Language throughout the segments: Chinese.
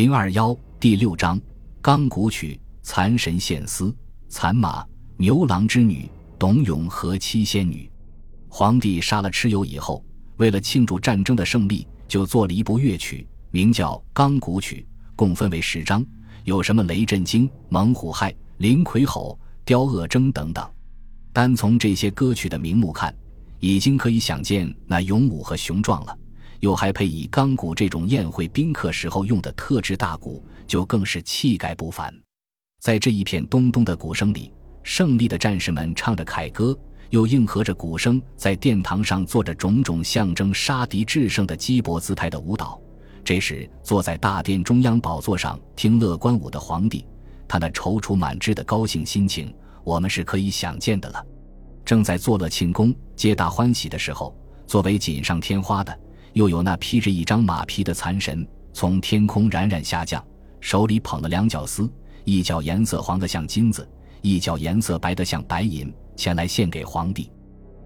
零二幺第六章钢鼓曲残神献丝残马牛郎织女董永和七仙女。皇帝杀了蚩尤以后，为了庆祝战争的胜利，就做了一部乐曲，名叫《钢鼓曲》，共分为十章，有什么雷震惊、猛虎骇、灵魁吼、雕恶征等等。单从这些歌曲的名目看，已经可以想见那勇武和雄壮了。又还配以钢鼓这种宴会宾客时候用的特制大鼓，就更是气概不凡。在这一片咚咚的鼓声里，胜利的战士们唱着凯歌，又应和着鼓声，在殿堂上做着种种象征杀敌制胜的鸡脖姿态的舞蹈。这时，坐在大殿中央宝座上听乐观舞的皇帝，他那踌躇满志的高兴心情，我们是可以想见的了。正在作乐庆功、皆大欢喜的时候，作为锦上添花的。又有那披着一张马皮的残神从天空冉冉下降，手里捧了两角丝，一角颜色黄的像金子，一角颜色白的像白银，前来献给皇帝。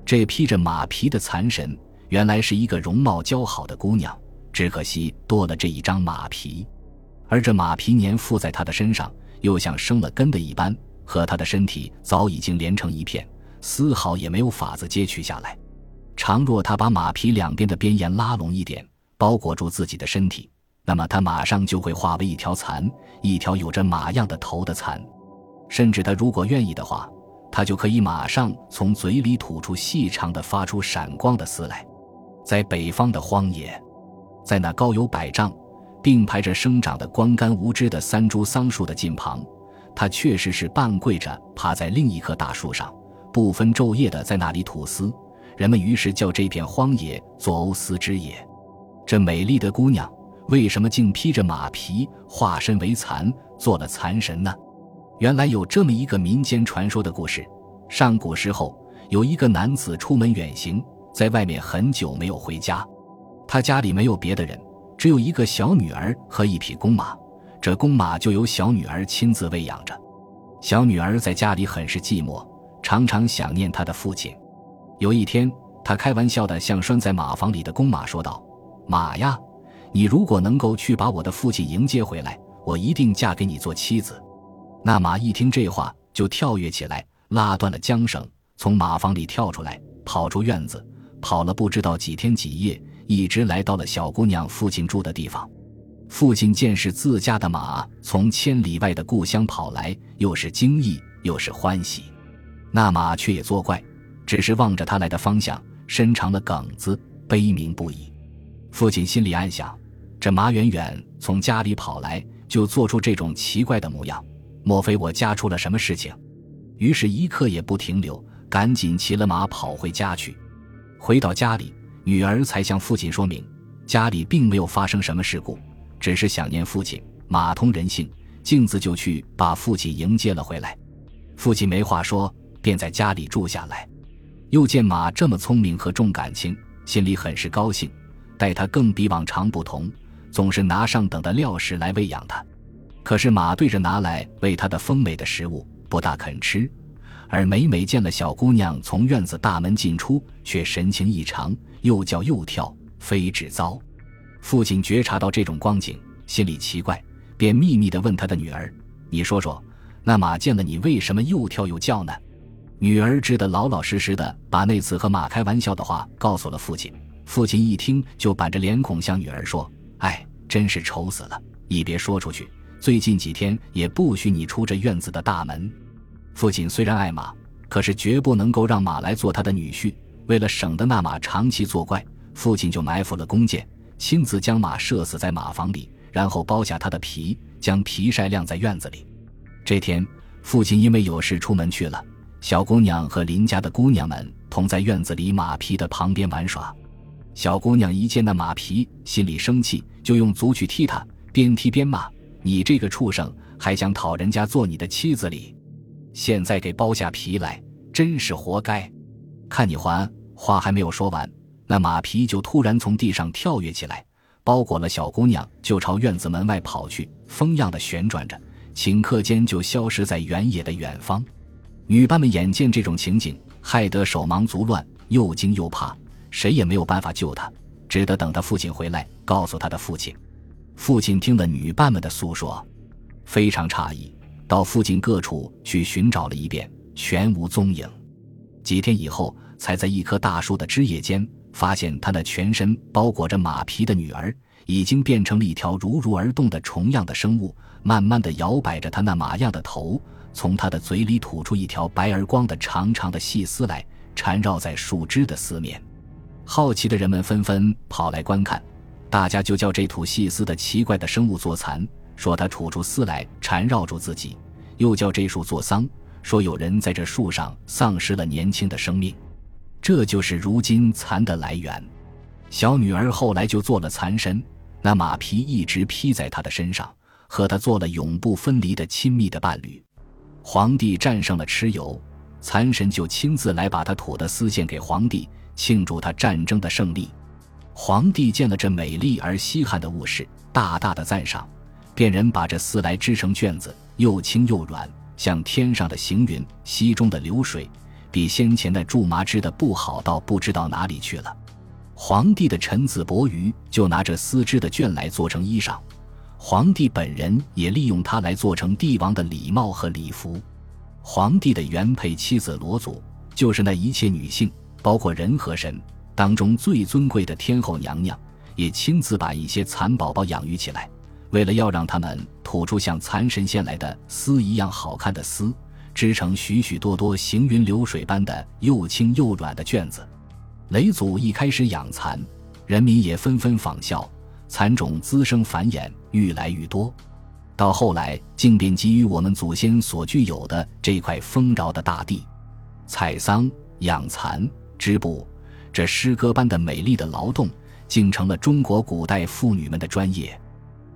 这披着马皮的残神原来是一个容貌姣好的姑娘，只可惜多了这一张马皮，而这马皮粘附在她的身上，又像生了根的一般，和她的身体早已经连成一片，丝毫也没有法子揭取下来。常若他把马皮两边的边沿拉拢一点，包裹住自己的身体，那么他马上就会化为一条蚕，一条有着马样的头的蚕。甚至他如果愿意的话，他就可以马上从嘴里吐出细长的、发出闪光的丝来。在北方的荒野，在那高有百丈、并排着生长的光干无枝的三株桑树的近旁，他确实是半跪着趴在另一棵大树上，不分昼夜的在那里吐丝。人们于是叫这片荒野做欧斯之野。这美丽的姑娘为什么竟披着马皮，化身为蚕，做了蚕神呢？原来有这么一个民间传说的故事：上古时候，有一个男子出门远行，在外面很久没有回家。他家里没有别的人，只有一个小女儿和一匹公马。这公马就由小女儿亲自喂养着。小女儿在家里很是寂寞，常常想念她的父亲。有一天，他开玩笑地向拴在马房里的公马说道：“马呀，你如果能够去把我的父亲迎接回来，我一定嫁给你做妻子。”那马一听这话，就跳跃起来，拉断了缰绳，从马房里跳出来，跑出院子，跑了不知道几天几夜，一直来到了小姑娘父亲住的地方。父亲见是自家的马从千里外的故乡跑来，又是惊异又是欢喜，那马却也作怪。只是望着他来的方向，伸长了梗子，悲鸣不已。父亲心里暗想：这马远远从家里跑来，就做出这种奇怪的模样，莫非我家出了什么事情？于是，一刻也不停留，赶紧骑了马跑回家去。回到家里，女儿才向父亲说明，家里并没有发生什么事故，只是想念父亲。马通人性，径自就去把父亲迎接了回来。父亲没话说，便在家里住下来。又见马这么聪明和重感情，心里很是高兴。待他更比往常不同，总是拿上等的料食来喂养他。可是马对着拿来喂他的丰美的食物，不大肯吃。而每每见了小姑娘从院子大门进出，却神情异常，又叫又跳，非止遭。父亲觉察到这种光景，心里奇怪，便秘密地问他的女儿：“你说说，那马见了你，为什么又跳又叫呢？”女儿只得老老实实的把那次和马开玩笑的话告诉了父亲。父亲一听，就板着脸孔向女儿说：“哎，真是愁死了！一别说出去，最近几天也不许你出这院子的大门。”父亲虽然爱马，可是绝不能够让马来做他的女婿。为了省得那马长期作怪，父亲就埋伏了弓箭，亲自将马射死在马房里，然后剥下它的皮，将皮晒晾在院子里。这天，父亲因为有事出门去了。小姑娘和邻家的姑娘们同在院子里马皮的旁边玩耍。小姑娘一见那马皮，心里生气，就用足去踢他，边踢边骂：“你这个畜生，还想讨人家做你的妻子哩！现在给剥下皮来，真是活该！看你还话还没有说完，那马皮就突然从地上跳跃起来，包裹了小姑娘，就朝院子门外跑去，风样的旋转着，顷刻间就消失在原野的远方。女伴们眼见这种情景，害得手忙足乱，又惊又怕，谁也没有办法救他，只得等他父亲回来，告诉他的父亲。父亲听了女伴们的诉说，非常诧异，到附近各处去寻找了一遍，全无踪影。几天以后，才在一棵大树的枝叶间发现他那全身包裹着马皮的女儿，已经变成了一条如如而动的虫样的生物，慢慢的摇摆着他那马样的头，从他的嘴里吐出一条白而光的长长的细丝来，缠绕在树枝的四面。好奇的人们纷纷跑来观看。大家就叫这吐细丝的奇怪的生物做蚕，说它吐出丝来缠绕住自己；又叫这树做桑，说有人在这树上丧失了年轻的生命。这就是如今蚕的来源。小女儿后来就做了蚕身，那马皮一直披在她的身上，和她做了永不分离的亲密的伴侣。皇帝战胜了蚩尤，蚕神就亲自来把他吐的丝献给皇帝，庆祝他战争的胜利。皇帝见了这美丽而稀罕的物事，大大的赞赏，便人把这丝来织成卷子，又轻又软，像天上的行云，溪中的流水，比先前的苎麻织的不好到不知道哪里去了。皇帝的臣子伯鱼就拿着丝织的绢来做成衣裳，皇帝本人也利用它来做成帝王的礼帽和礼服。皇帝的原配妻子罗祖，就是那一切女性，包括人和神。当中最尊贵的天后娘娘，也亲自把一些蚕宝宝养育起来，为了要让他们吐出像蚕神仙来的丝一样好看的丝，织成许许多多行云流水般的又轻又软的卷子。雷祖一开始养蚕，人民也纷纷仿效，蚕种滋生繁衍，愈来愈多，到后来竟便给予我们祖先所具有的这块丰饶的大地。采桑、养蚕、织布。这诗歌般的美丽的劳动，竟成了中国古代妇女们的专业。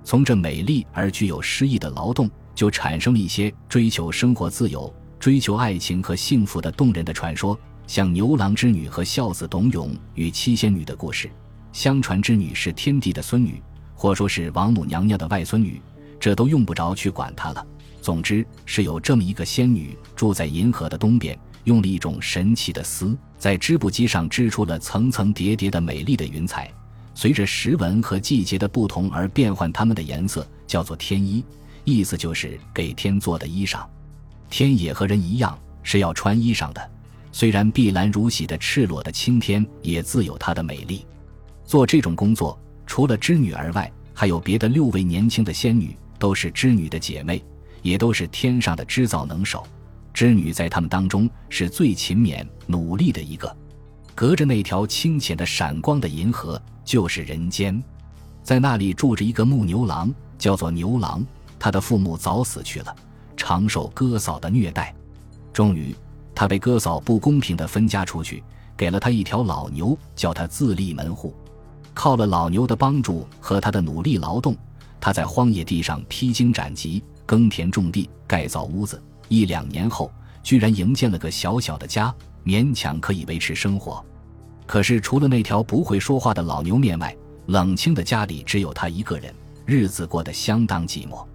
从这美丽而具有诗意的劳动，就产生了一些追求生活自由、追求爱情和幸福的动人的传说，像牛郎织女和孝子董永与七仙女的故事。相传织女是天帝的孙女，或说是王母娘娘的外孙女，这都用不着去管她了。总之是有这么一个仙女，住在银河的东边。用了一种神奇的丝，在织布机上织出了层层叠叠的美丽的云彩，随着时文和季节的不同而变换它们的颜色，叫做天衣，意思就是给天做的衣裳。天也和人一样是要穿衣裳的，虽然碧蓝如洗的赤裸的青天也自有它的美丽。做这种工作，除了织女而外，还有别的六位年轻的仙女，都是织女的姐妹，也都是天上的织造能手。织女在他们当中是最勤勉努力的一个，隔着那条清浅的闪光的银河就是人间，在那里住着一个牧牛郎，叫做牛郎。他的父母早死去了，常受哥嫂的虐待。终于，他被哥嫂不公平的分家出去，给了他一条老牛，叫他自立门户。靠了老牛的帮助和他的努力劳动，他在荒野地上披荆斩棘，耕田种地，盖造屋子。一两年后，居然营建了个小小的家，勉强可以维持生活。可是，除了那条不会说话的老牛面外，冷清的家里只有他一个人，日子过得相当寂寞。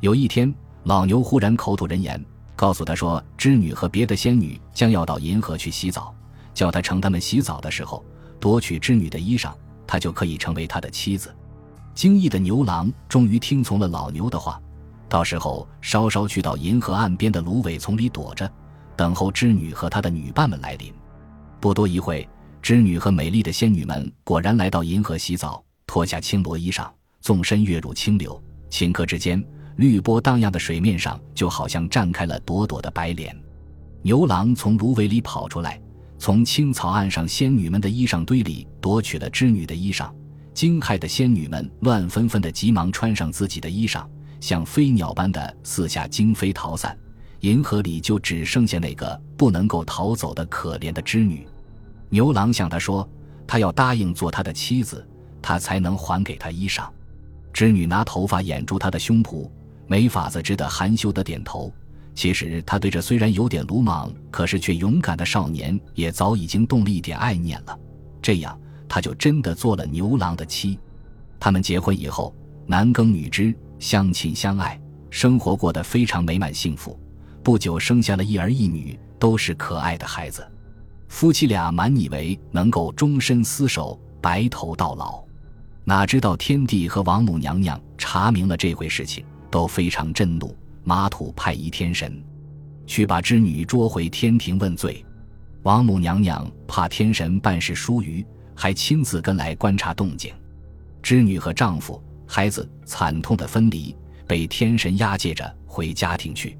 有一天，老牛忽然口吐人言，告诉他说：“织女和别的仙女将要到银河去洗澡，叫他乘他们洗澡的时候夺取织女的衣裳，他就可以成为他的妻子。”惊异的牛郎终于听从了老牛的话。到时候稍稍去到银河岸边的芦苇丛里躲着，等候织女和她的女伴们来临。不多一会，织女和美丽的仙女们果然来到银河洗澡，脱下青罗衣裳，纵身跃入清流。顷刻之间，绿波荡漾的水面上就好像绽开了朵朵的白莲。牛郎从芦苇里跑出来，从青草岸上仙女们的衣裳堆里夺取了织女的衣裳。惊骇的仙女们乱纷纷的急忙穿上自己的衣裳。像飞鸟般的四下惊飞逃散，银河里就只剩下那个不能够逃走的可怜的织女。牛郎向她说：“他要答应做他的妻子，他才能还给他衣裳。”织女拿头发掩住他的胸脯，没法子织得含羞的点头。其实他对这虽然有点鲁莽，可是却勇敢的少年，也早已经动了一点爱念了。这样，他就真的做了牛郎的妻。他们结婚以后，男耕女织。相亲相爱，生活过得非常美满幸福。不久生下了一儿一女，都是可爱的孩子。夫妻俩满以为能够终身厮守，白头到老。哪知道天帝和王母娘娘查明了这回事情，都非常震怒，马土派一天神去把织女捉回天庭问罪。王母娘娘怕天神办事疏于，还亲自跟来观察动静。织女和丈夫、孩子惨痛的分离，被天神押解着回家庭去。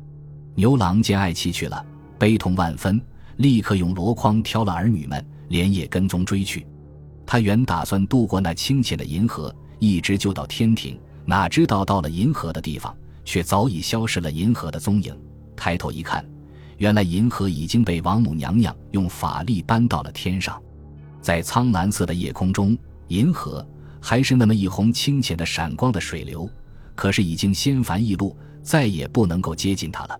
牛郎见爱妻去了，悲痛万分，立刻用箩筐挑了儿女们，连夜跟踪追去。他原打算渡过那清浅的银河，一直就到天庭，哪知道到了银河的地方，却早已消失了银河的踪影。抬头一看，原来银河已经被王母娘娘用法力搬到了天上，在苍蓝色的夜空中，银河。还是那么一泓清浅的闪光的水流，可是已经仙凡易路，再也不能够接近它了。